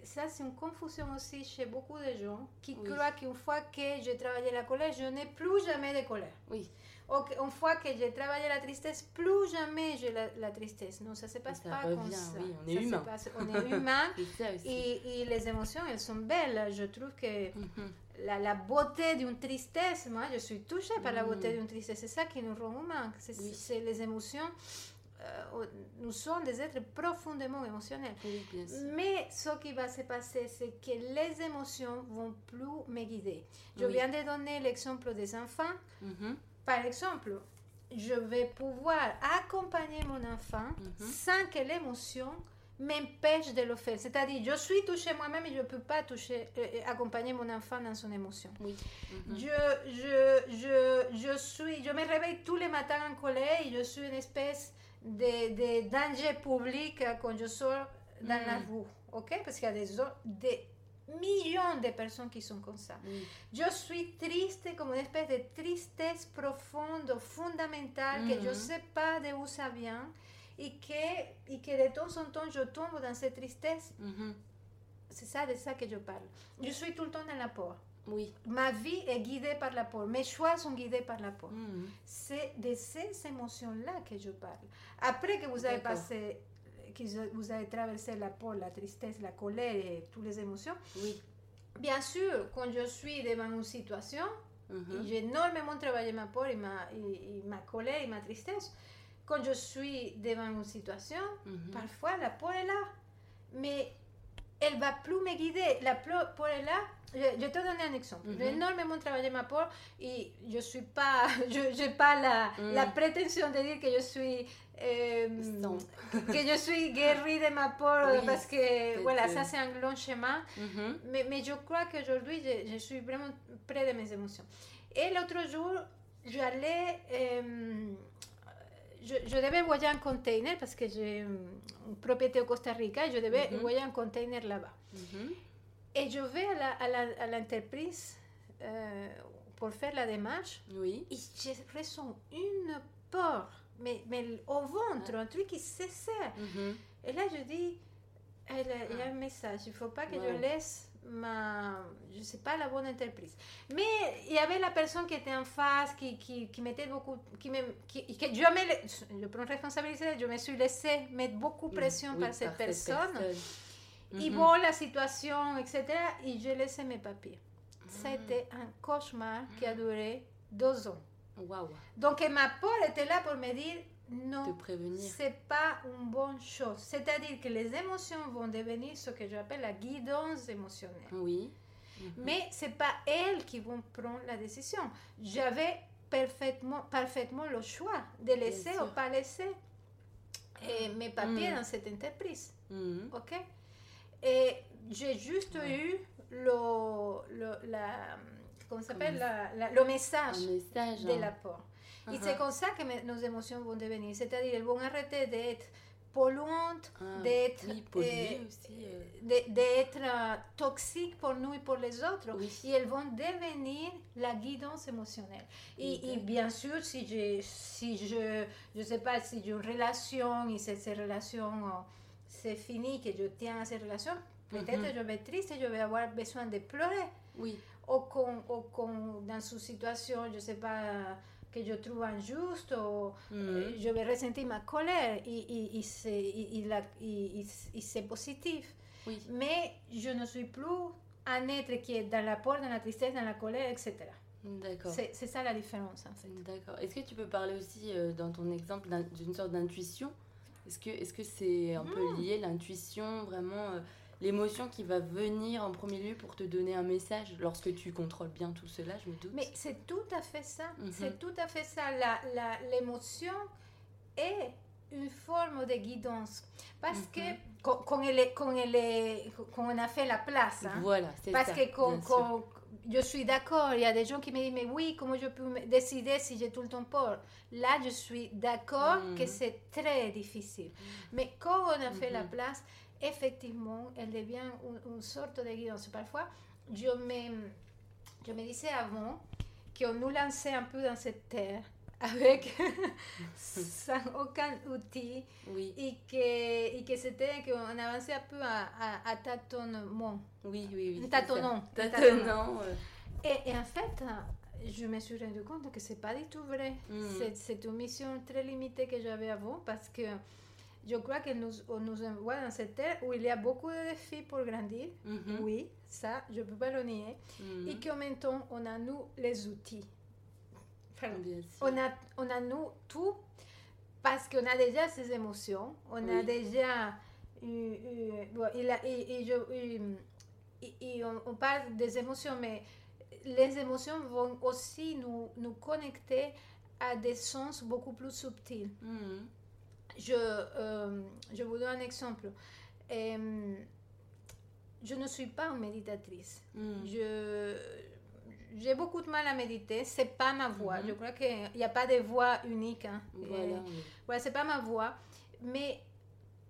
ça c'est une confusion aussi chez beaucoup de gens qui croient qu'une fois que j'ai travaillé la colère, je n'ai plus jamais de colère. Oui une fois que j'ai travaillé la tristesse, plus jamais j'ai la, tristesse. Non, ça ne se passe pas comme ça. on est humain. on est humain. et, et, les émotions, elles sont belles. Je trouve que mhm. la, la, beauté d'une tristesse, moi, je suis touchée par la beauté mhm. d'une tristesse. C'est ça qui nous rend humains. C'est les émotions. Euh, nous sommes des êtres profondément émotionnels. Mais ce qui va se passer, c'est que les émotions vont plus me guider. Je viens de donner l'exemple des enfants. Mhm. Par exemple, je vais pouvoir accompagner mon enfant mhm. sans que l'émotion m'empêche de le faire. C'est-à-dire, je suis touchée moi-même et je ne peux pas toucher, euh, euh, accompagner mon enfant dans son émotion. Oui. Mhm. je, je, je, je, suis, je me réveille tous les matins en colère et je suis une espèce de, de danger public quand je sors dans la mhm. rue. OK? Parce qu'il y a des, des millions de personnes qui sont comme ça. Je suis triste comme une espèce de tristesse profonde, fondamentale, que je ne sais pas d'où ça vient et que, et que de temps en temps je tombe dans cette tristesse. C'est ça de ça que je parle. Je suis tout le temps dans la peur. Oui. Ma vie est guidée par la peur. Mes choix sont guidés par la peur. C'est de ces émotions-là que je parle. Après que vous avez passé que vous avez traversé la peur, la tristesse, la colère et toutes les émotions. Oui. Bien sûr, quand je suis devant une situation, j'ai énormément travaillé ma peur et ma, et, ma colère et ma tristesse. Quand je suis devant une situation, parfois la peur est là, mais elle va plus me guider. La peur est là. Je, te donne un exemple. J'ai énormément travaillé ma peur et je suis pas, je n'ai pas la, la, prétention de dire que je suis euh, que je suis guérie de ma peur parce que voilà, ça c'est un long chemin. mais, mais, je crois qu'aujourd'hui je, je, suis vraiment près de mes émotions. Et l'autre jour, j'allais, euh, je, je, devais envoyer un container parce que j'ai une propriété au Costa Rica et je devais envoyer un container là-bas. Et je vais à l'entreprise euh, pour faire la démarche oui. et je ressens une peur mais, mais au ventre, un truc qui se serre. Mhm. Et là, je dis, il y a un message, il ne faut pas que je laisse ma, je sais pas, la bonne entreprise. Mais il y avait la personne qui était en face, qui, qui, qui mettait beaucoup, qui me, qui, que je, me, je prends responsabilité, je me suis laissé mettre beaucoup de pression par, cette, personne. Et Mhm. bon, la situation, etc. Et j'ai laissé mes papiers. C'était un cauchemar qui a duré deux ans. Donc, ma peur était là pour me dire non, c'est pas une bonne chose. C'est-à-dire que les émotions vont devenir ce que j'appelle la guidance émotionnelle. Oui. Mais c'est pas elles qui vont prendre la décision. J'avais parfaitement, parfaitement le choix de laisser ou pas laisser et mes papiers Mm. dans cette entreprise. Mhm. OK? Et j'ai juste eu le, le, la, comment s'appelle, le message de hein. la peur. Et c'est comme ça que nos émotions vont devenir. C'est-à-dire, elles vont arrêter d'être polluantes, Ah, d'être Oui, euh, aussi. euh, euh, toxiques pour nous et pour les autres. Oui. Et elles vont devenir la guidance émotionnelle. Et, bien sûr, si je, si je, je sais pas, si j'ai une relation et cette, cette relation, euh, c'est fini, que je tiens à cette relation, peut-être Mhm. je vais être triste et je vais avoir besoin de pleurer. Oui. Ou qu'on, dans une situation, je sais pas, que je trouve injuste, ou Mhm. euh, je vais ressentir ma colère et, et, et c'est, et- c'est positif. Oui. Mais je ne suis plus un être qui est dans la peur, dans la tristesse, dans la colère, etc. D'accord. C'est, c'est ça la différence en fait. D'accord. Est-ce que tu peux parler aussi euh, dans ton exemple d'un- d'une sorte d'intuition? Est-ce que est-ce que c'est un peu lié l'intuition, vraiment euh, l'émotion qui va venir en premier lieu pour te donner un message lorsque tu contrôles bien tout cela, je me doute. Mais c'est tout à fait ça. Mhm. C'est tout à fait ça. La, la- l'émotion est une forme de guidance. Parce Mhm. que quand, quand elle est- quand, elle est- quand on a fait la place, hein, Voilà, c'est Parce que quand, je suis d'accord, il y a des gens qui me disent, mais oui, comment je peux me décider si j'ai tout le temps peur? Là, je suis d'accord Mhm. que c'est très difficile. Mais quand on a fait la Mhm. place, effectivement, elle devient une, une sorte de guidance. Parfois, je me, je me disais avant qu'on nous lançait un peu dans cette terre avec sans aucun outil Oui, et que, et que c'était qu'on avançait un peu à, à, à tâtonnement. oui, oui, oui. Tâtonnant, Et, et en fait, je me suis rendu compte que c'est pas du tout vrai. C'est- C'est une mission très limitée que j'avais avant parce que je crois qu'elle nous, on nous envoie dans cette terre où il y a beaucoup de défis pour grandir. Oui, ça, je peux pas le nier. Et qu'en même temps, on a nous les outils. Pardon. Bien sûr. On a, on a nous tout parce qu'on a déjà ces émotions, on a déjà eu, eu- bon, il a- et, et je- eu- et- et on, on parle des émotions, mais les émotions vont aussi nous, nous connecter à des sens beaucoup plus subtils. Mhm. Je, euh, je vous donne un exemple. Euh, je ne suis pas une méditatrice. Mhm. Je, j'ai beaucoup de mal à méditer. C'est pas ma voix. Mhm. Je crois qu'il n'y a pas de voix unique. hein. Voilà. Euh, voilà, c'est pas ma voix. Mais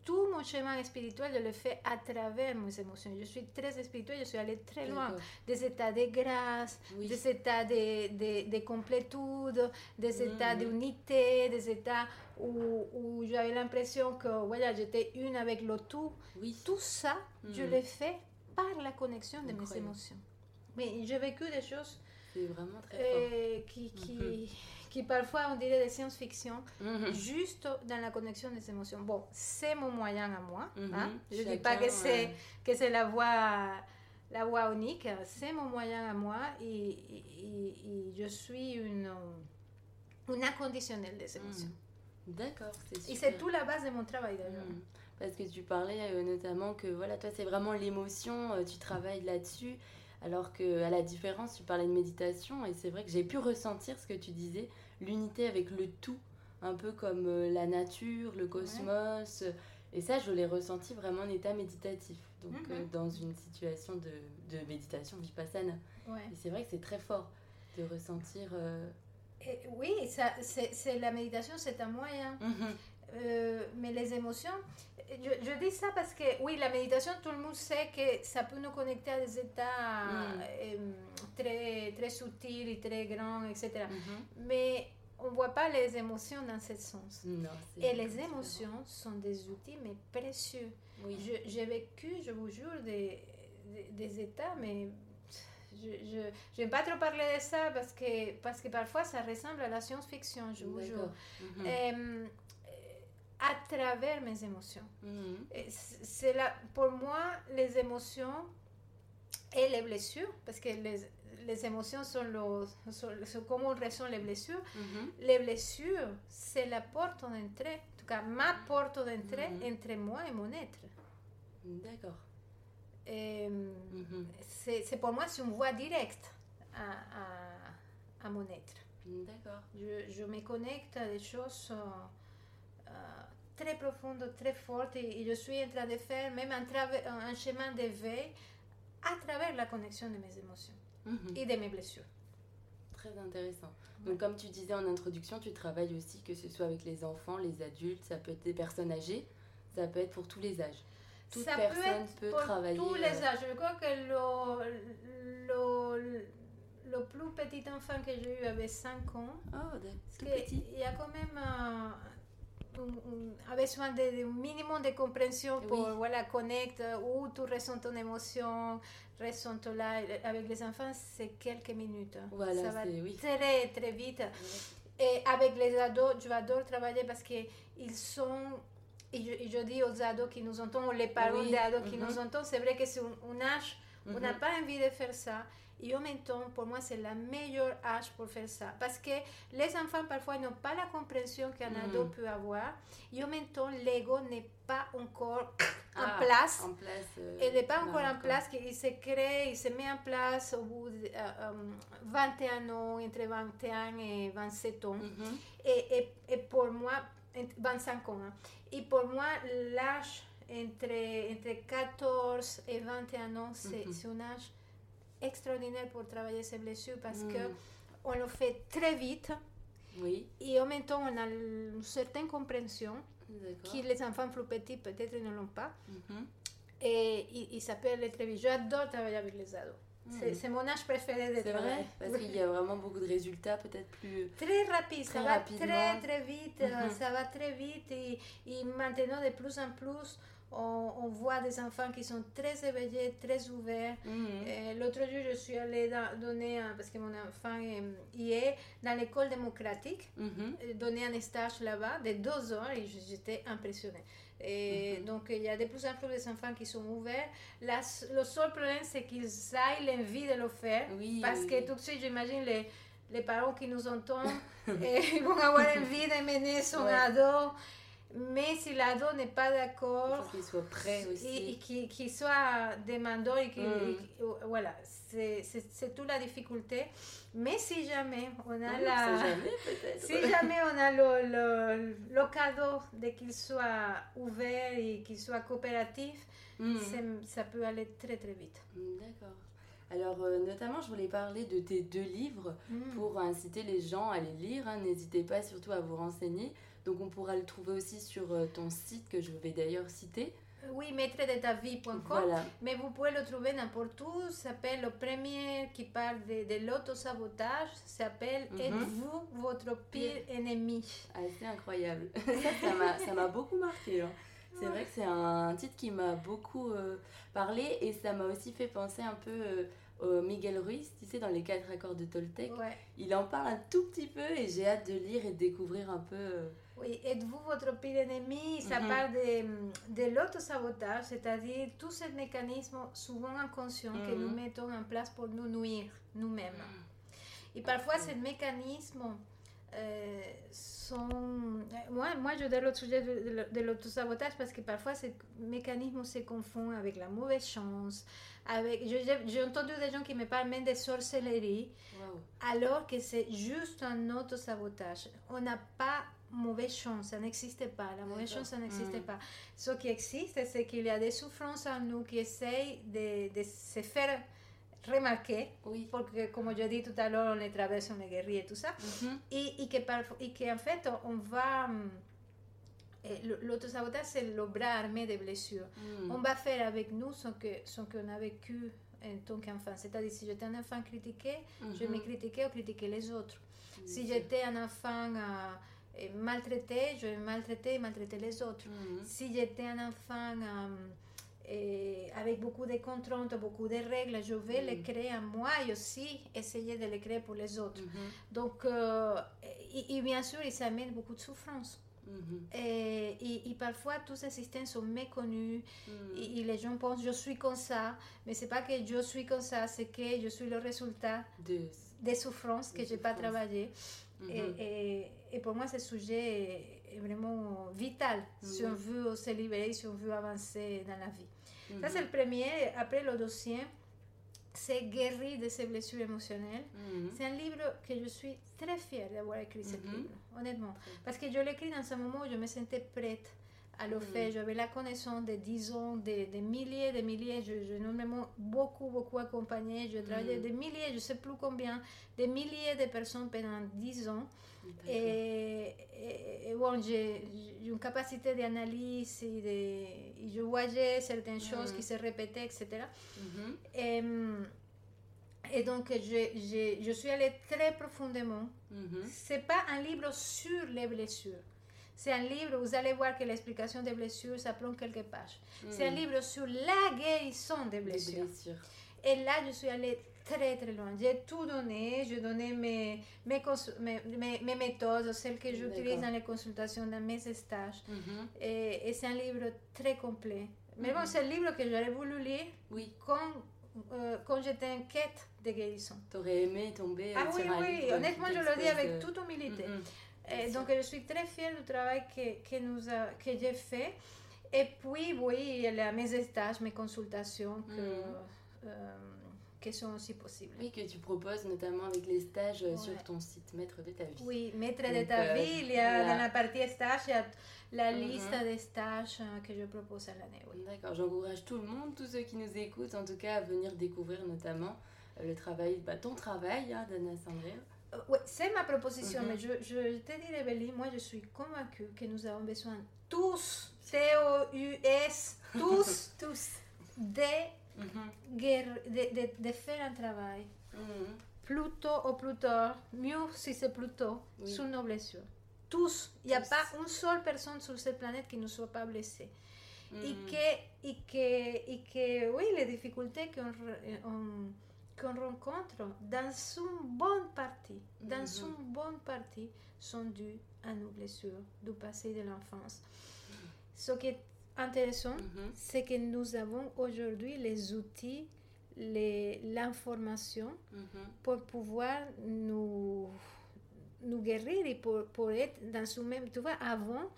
tout mon chemin spirituel, je le fais à travers mes émotions. Je suis très spirituelle. Je suis allée très loin. Des états de grâce, Oui. des états de, de, de complétude, des états Mhm. d'unité, des états où, où j'avais l'impression que voilà, j'étais une avec le tout. Oui. Tout ça, je Mhm. l'ai fait par la connexion de mes émotions. Mais j'ai vécu des choses vraiment très euh, qui, qui, qui parfois on dirait des science-fiction, Mhm. juste dans la connexion des émotions. Bon, c'est mon moyen à moi. Mhm. hein. Je ne dis pas que c'est ouais. la voie la voie unique, c'est mon moyen à moi et, et- et- et je suis une, une inconditionnelle des émotions. Mhm. D'accord, c'est Et c'est tout la base de mon travail d'ailleurs. Parce que tu parlais euh, notamment que voilà, toi c'est vraiment l'émotion, euh, tu travailles là-dessus, alors que à la différence, tu parlais de méditation et c'est vrai que j'ai pu ressentir ce que tu disais, l'unité avec le tout, un peu comme euh, la nature, le cosmos, euh, et ça je l'ai ressenti vraiment en état méditatif, donc Mhm. euh, dans une situation de, de méditation vipassana. Ouais. Et c'est vrai que c'est très fort de ressentir. euh, Et oui, ça, c'est, c'est- la méditation, c'est un moyen. mhm. Euh, mais les émotions, je, je dis ça parce que oui, la méditation, tout le monde sait que ça peut nous connecter à des états Mm. euh, très, très subtils et très grands, etc. Mhm. Mais on ne voit pas les émotions dans ce sens. Non, Et les différent. émotions sont des outils, mais précieux. Oui. J'ai vécu, je vous jure, des, des, des états, mais je n'aime pas trop parler de ça parce que, parce que parfois ça ressemble à la science-fiction, je vous jure. À travers mes émotions. Mhm. C- C'est là, pour moi, les émotions et les blessures, parce que les, les émotions sont, le, sont, sont comment on ressent les blessures. Mhm. Les blessures, c'est la porte d'entrée, en tout cas ma porte d'entrée Mhm. entre moi et mon être. D'accord. Et, c'est c'est pour moi, c'est une voie directe à, à, à mon être. D'accord. Je, je me connecte à des choses euh, très profondes, très fortes, et, et je suis en train de faire même un, chemin d'éveil à travers la connexion de mes émotions Mhm. et de mes blessures. Très intéressant. Donc, comme tu disais en introduction, tu travailles aussi, que ce soit avec les enfants, les adultes, ça peut être des personnes âgées, ça peut être pour tous les âges. Toute Ça personne peut être peut pour travailler, tous les euh, âges. Je crois que le, le, le plus petit enfant que j'ai eu avait 5 ans. Oh, tout petit. Il y a quand même euh, un, un- besoin de, de minimum de compréhension pour Oui. voilà, connecter où tu ressens ton émotion, ressens ton là. Avec les enfants, c'est quelques minutes. Voilà, Ça va oui. très très vite. Et avec les ados, j'adore travailler parce qu'ils sont. Et je, et je dis aux ados qui nous entendent, les parents Oui, des ados qui mhm. nous entendent, c'est vrai que c'est un, un âge où on n'a Mhm. pas envie de faire ça. Et en même temps, pour moi, c'est la meilleure âge pour faire ça. Parce que les enfants, parfois, n'ont pas la compréhension qu'un Mhm. ado peut avoir. Et en même temps, l'ego n'est pas encore Ah, en place. En place. euh, Il n'est pas encore en place, qu'il se crée, il se met en place au bout de euh, euh, 21 ans, entre 21 et 27 ans. Et, et, et pour moi, ent- 25 ans. hein. Et pour moi, l'âge entre, entre 14 et 21 ans, c'est c'est un âge extraordinaire pour travailler ses blessures parce Mhm. que on le fait très vite Oui, et en même temps, on a une certaine compréhension que les enfants plus petits peut-être ne l'ont pas. Mhm. Et, peut aller très vite. J'adore travailler avec les ados. C'est Mhm. c'est mon âge préféré de C'est travail. vrai, parce qu'il y a vraiment beaucoup de résultats, peut-être plus. Très rapide, Très ça va rapidement. très très vite, euh, Mhm. ça va très vite et, et maintenant de plus en plus on, on voit des enfants qui sont très éveillés, très ouverts. Mhm. Euh, L'autre jour je suis allée dans- donner, un- parce que mon enfant euh, y est, dans l'école démocratique, Mhm. euh, donner un stage là-bas de deux heures et j'étais impressionnée. Et Mhm. Donc il y a de plus en plus des enfants qui sont ouverts. La le seul problème c'est qu'ils aient l'envie de le faire. Oui, Parce oui, que oui. tout de suite, j'imagine les, les parents qui nous entendent et vont avoir envie de mener son Ouais. ado. Mais si l'ado n'est pas d'accord prêts et, et aussi. qu'il qu'il soit demandeur, et qu'il- Mm. et qu'il- voilà, c'est toute la difficulté. Mais si jamais on a ne la... jamais. Si jamais on a le, le, le cadeau de qu'il soit ouvert et qu'il soit coopératif, c'est- ça peut aller très très vite. D'accord. Alors, euh, notamment, je voulais parler de tes deux livres Mm. pour inciter les gens à les lire. hein. N'hésitez pas surtout à vous renseigner. Donc, on pourra le trouver aussi sur euh, ton site que je vais d'ailleurs citer. Oui, maître de ta vie.com. Voilà. Mais vous pouvez le trouver n'importe où. Ça s'appelle le premier qui parle de, de l'autosabotage. Ça s'appelle Mhm. Êtes-vous votre pire ennemi? Assez incroyable. ça, ça m'a- ça m'a beaucoup marqué. hein. C'est vrai que c'est un titre qui m'a beaucoup euh, parlé et ça m'a aussi fait penser un peu euh, au Miguel Ruiz, tu sais, dans les quatre accords de Toltec. Ouais. Il en parle un tout petit peu et j'ai hâte de lire et de découvrir un peu. euh, Oui, êtes-vous votre pire ennemi? Ça Mhm. parle de, de l'autosabotage, c'est-à-dire tous ces mécanismes souvent inconscients que Mhm. nous mettons en place pour nous nuire nous-mêmes. Et parfois, ces mécanismes euh, sont... Moi, moi, je donne le sujet de, de- de l'autosabotage parce que parfois, ces mécanismes se confondent avec la mauvaise chance. Avec... J'ai entendu des gens qui me parlent même de sorcellerie, alors que c'est juste un autosabotage. On n'a pas mauvaise chance, ça n'existe pas. La mauvaise chance, ça n'existe Mhm. pas. Ce qui existe, c'est qu'il y a des souffrances en nous qui essayent de, de se faire remarquer. Oui. Parce que, comme je dis tout à l'heure, on les traverse, on les guérit et tout ça. Et, et que, parfois- et que, en fait, on va. hum, eh, L'autosabotage, c'est le bras armé des blessures. Mhm. On va faire avec nous ce que- qu'on a vécu en tant qu'enfant. C'est-à-dire, si j'étais un enfant critiqué, je Mhm. me critiquais ou critiquais les autres. Si Bien sûr. j'étais un enfant euh, eh, maltraité, je maltraitais et maltraitais les autres. Si j'étais un enfant euh, eh, avec beaucoup de contraintes, beaucoup de règles, je vais les Mhm. créer en moi et aussi essayer de les créer pour les autres. Mhm. Donc, euh, et, et bien sûr, ça amène beaucoup de souffrance. Mhm. Et, parfois, tous ces systèmes sont méconnus. Mhm. Et, les gens pensent, je suis comme ça. Mais c'est pas que je suis comme ça, c'est que je suis le résultat des souffrances que je n'ai pas travaillées. Mhm. Et, et, pour moi, ce sujet est, vraiment vital si on veut se libérer, si on veut avancer dans la vie. Ça, c'est le premier. Après, le deuxième, c'est Guérir de ses blessures émotionnelles. C'est un livre que je suis très fière d'avoir écrit ce livre, honnêtement. Parce que je l'ai écrit dans un moment où je me sentais prête à le faire. J'avais la connaissance de 10 ans, des de milliers, de milliers. Je, je beaucoup, beaucoup accompagné. Je travaillais des milliers, je ne sais plus combien, des milliers de personnes pendant 10 ans. Et, bon, j'ai une capacité d'analyse et, je voyais certaines choses qui se répétaient, etc. et, et, donc, je, je, suis allée très profondément. Ce n'est pas un livre sur les blessures. C'est un livre, vous allez voir que l'explication des blessures, ça prend quelques pages. C'est un livre sur la guérison des blessures. Et là, je suis allée très très loin. J'ai tout donné, j'ai donné mes, mes, mes, mes, méthodes, celles que j'utilise dans les consultations, dans mes stages. Mhm. Et, c'est un livre très complet. Mais bon, mhm. c'est un livre que j'aurais voulu lire oui. quand, euh, quand j'étais en quête de guérison. T'aurais aimé tomber Ah oui, oui, honnêtement, je le dis avec toute humilité. Mhm. Et donc, je suis très fière du travail que, que, nous que j'ai fait. Et puis, oui, il y a mes stages, mes consultations que, euh, qui sont aussi possibles. Oui, que tu proposes notamment avec les stages euh, sur ton site Maître de ta vie. Oui, Maître de ta euh, vie, il y a dans la partie stage, il y a la mhm. liste des stages euh, que je propose à l'année. D'accord, j'encourage tout le monde, tous ceux qui nous écoutent en tout cas, à venir découvrir notamment le travail, bah, ton travail, hein, d'Anna Sandrine. Oui, c'est ma proposition, mhm. mais je, je te dis, Bélie, moi je suis convaincue que nous avons besoin tous, C-O-U-S, tous, tous, des de, de, faire un travail plus tôt ou plus tard, mieux si c'est plus tôt, sur nos blessures. Tous, il n'y a pas une seule personne sur cette planète qui ne soit pas blessée. Et, que, et, que, et que, oui, les difficultés qu'on qu'on rencontre dans une bonne partie, dans une bonne partie, sont dues à nos blessures du passé de l'enfance. Ce qui est intéressant, mhm. c'est que nous avons aujourd'hui les outils, l'information mhm. pour pouvoir nous, nous guérir et pour, pour être dans ce même... Tu vois, avant,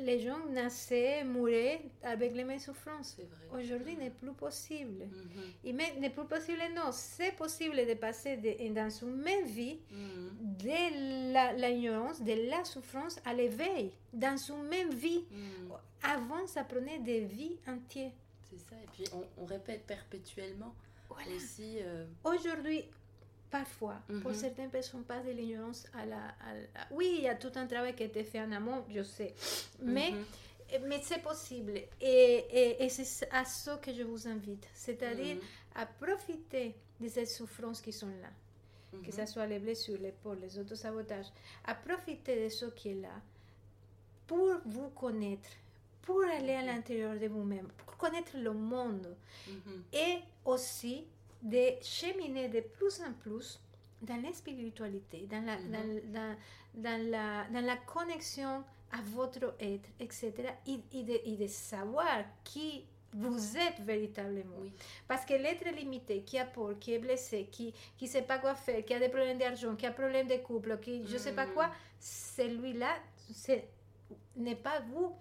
les gens naissaient, mouraient avec les mêmes souffrances. Aujourd'hui, n'est plus possible. Mm n'est plus possible, non. C'est possible de passer dans une même vie mhm. de l'ignorance, de la souffrance à l'éveil, dans une même vie. Mhm. Avant, ça prenait des vies entières. C'est ça, et puis on, répète perpétuellement aussi. Euh, Aujourd'hui, parfois, pour certaines personnes, pas de l'ignorance à la, Oui, il y a tout un travail qui a été fait en amont, je sais. Mais, mais c'est possible. Et, et, c'est à ça que je vous invite. C'est-à-dire à profiter de ces souffrances qui sont là. Que ce soit les blessures, les peurs, les autosabotages. À profiter de ce qui est là pour vous connaître pour aller à l'intérieur de vous-même, pour connaître le monde et aussi de cheminer de plus en plus dans la spiritualité, dans la, dans, dans, la, dans la connexion à votre être, etc. Et, de, et de, savoir qui vous êtes véritablement. Parce que l'être limité, qui a peur, qui est blessé, qui ne sait pas quoi faire, qui a des problèmes d'argent, qui a des problèmes de couple, qui je ne sais pas quoi, celui-là n'est pas vous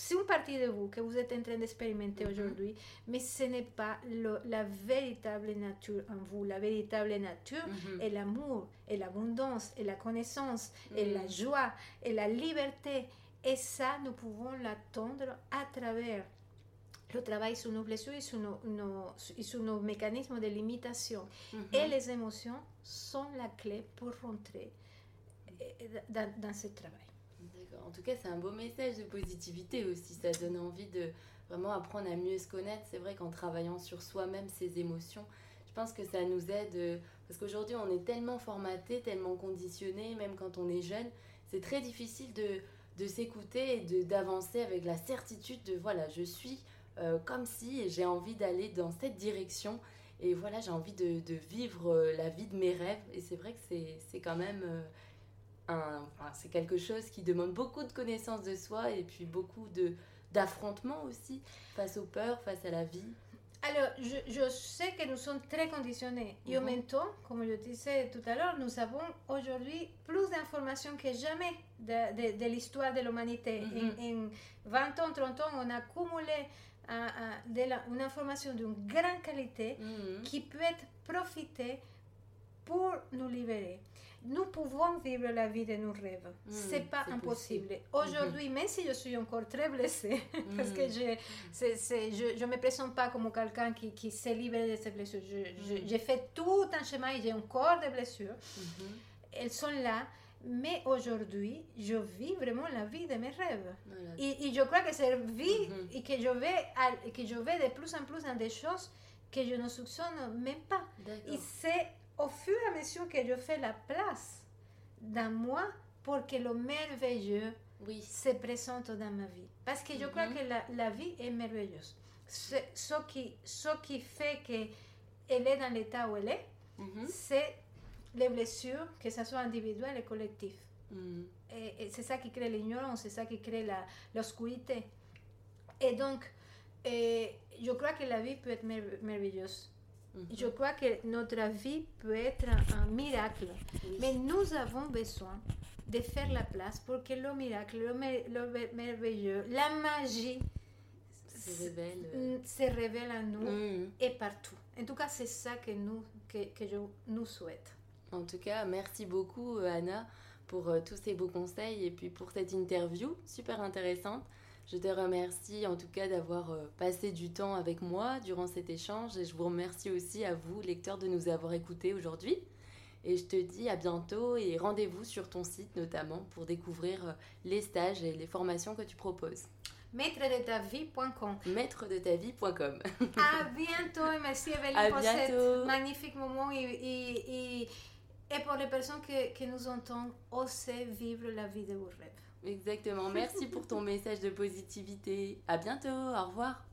c'est une partie de vous que vous êtes en train d'expérimenter aujourd'hui, mais ce n'est pas la véritable nature en vous. La véritable nature mhm. est l'amour, et l'abondance, et la connaissance, et la mhm. joie, et la liberté. Et ça, nous pouvons l'attendre à travers le travail sur nos blessures et sur nos, nos mécanismes de limitation. Et les émotions sont la clé pour rentrer eh, dans, dans ce travail. En tout cas, c'est un beau message de positivité aussi. Ça donne envie de vraiment apprendre à mieux se connaître. C'est vrai qu'en travaillant sur soi-même, ses émotions, je pense que ça nous aide. Euh, parce qu'aujourd'hui, on est tellement formaté, tellement conditionné, même quand on est jeune, c'est très difficile de, de s'écouter et d'avancer avec la certitude de voilà, je suis euh, comme si j'ai envie d'aller dans cette direction. Et voilà, j'ai envie de, de, vivre euh, la vie de mes rêves. Et c'est vrai que c'est quand même un, c'est quelque chose qui demande beaucoup de connaissance de soi et puis beaucoup de d'affrontement aussi face aux peurs, face à la vie. Alors, je, je, sais que nous sommes très conditionnés. Et en même temps, comme je disais tout à l'heure, nous avons aujourd'hui plus d'informations que jamais de, de, de l'histoire de l'humanité. en, 20 ans, 30 ans, on a accumulé uh, de la, une information d'une grande qualité qui peut être profitée pour nous libérer nous pouvons vivre la vie de nos rêves. Ce mm, c'est pas impossible. Aujourd'hui, mm-hmm. même si je suis encore très blessée, parce que mm. je je, me présente pas comme quelqu'un qui, qui s'est libéré de ses blessures. Mm. J'ai fait tout un chemin et j'ai encore des blessures. Mm-hmm. Elles sont là. Mais aujourd'hui, je vis vraiment la vie de mes rêves. Et, je crois que cette vie, mm-hmm. et que je, vais, que je vais de plus en plus dans des choses que je ne soupçonne même pas. Et c'est au fur et à mesure que je fais la place dans moi pour que le merveilleux oui. se présente dans ma vie. Parce que je crois mhm. que la, vie est merveilleuse. Ce, qui, ce qui fait qu'elle est dans l'état où elle est, mhm. c'est les blessures, que ce soit individuelles et collectives. Mhm. Et, c'est ça qui crée l'ignorance, c'est ça qui crée l'obscurité. Et donc, je crois que la vie peut être merveilleuse. Je crois que notre vie peut être un, miracle, mais nous avons besoin de faire la place pour que le miracle, le, merveilleux, la magie se révèle, se révèle à nous mm. et partout. En tout cas, c'est ça que, nous, que, que, je nous souhaite. En tout cas, merci beaucoup, Anna, pour euh, tous ces beaux conseils et puis pour cette interview super intéressante. Je te remercie en tout cas d'avoir euh, passé du temps avec moi durant cet échange et je vous remercie aussi à vous, lecteurs, de nous avoir écoutés aujourd'hui. Et je te dis à bientôt et rendez-vous sur ton site notamment pour découvrir euh, les stages et les formations que tu proposes. Maître de ta vie.com. Maître de ta vie.com. à bientôt et merci Evelyne pour ce magnifique moment et, et, et, pour les personnes que, que nous entendent, oser vivre la vie de vos rêves. Exactement. Merci pour ton message de positivité. À bientôt. Au revoir.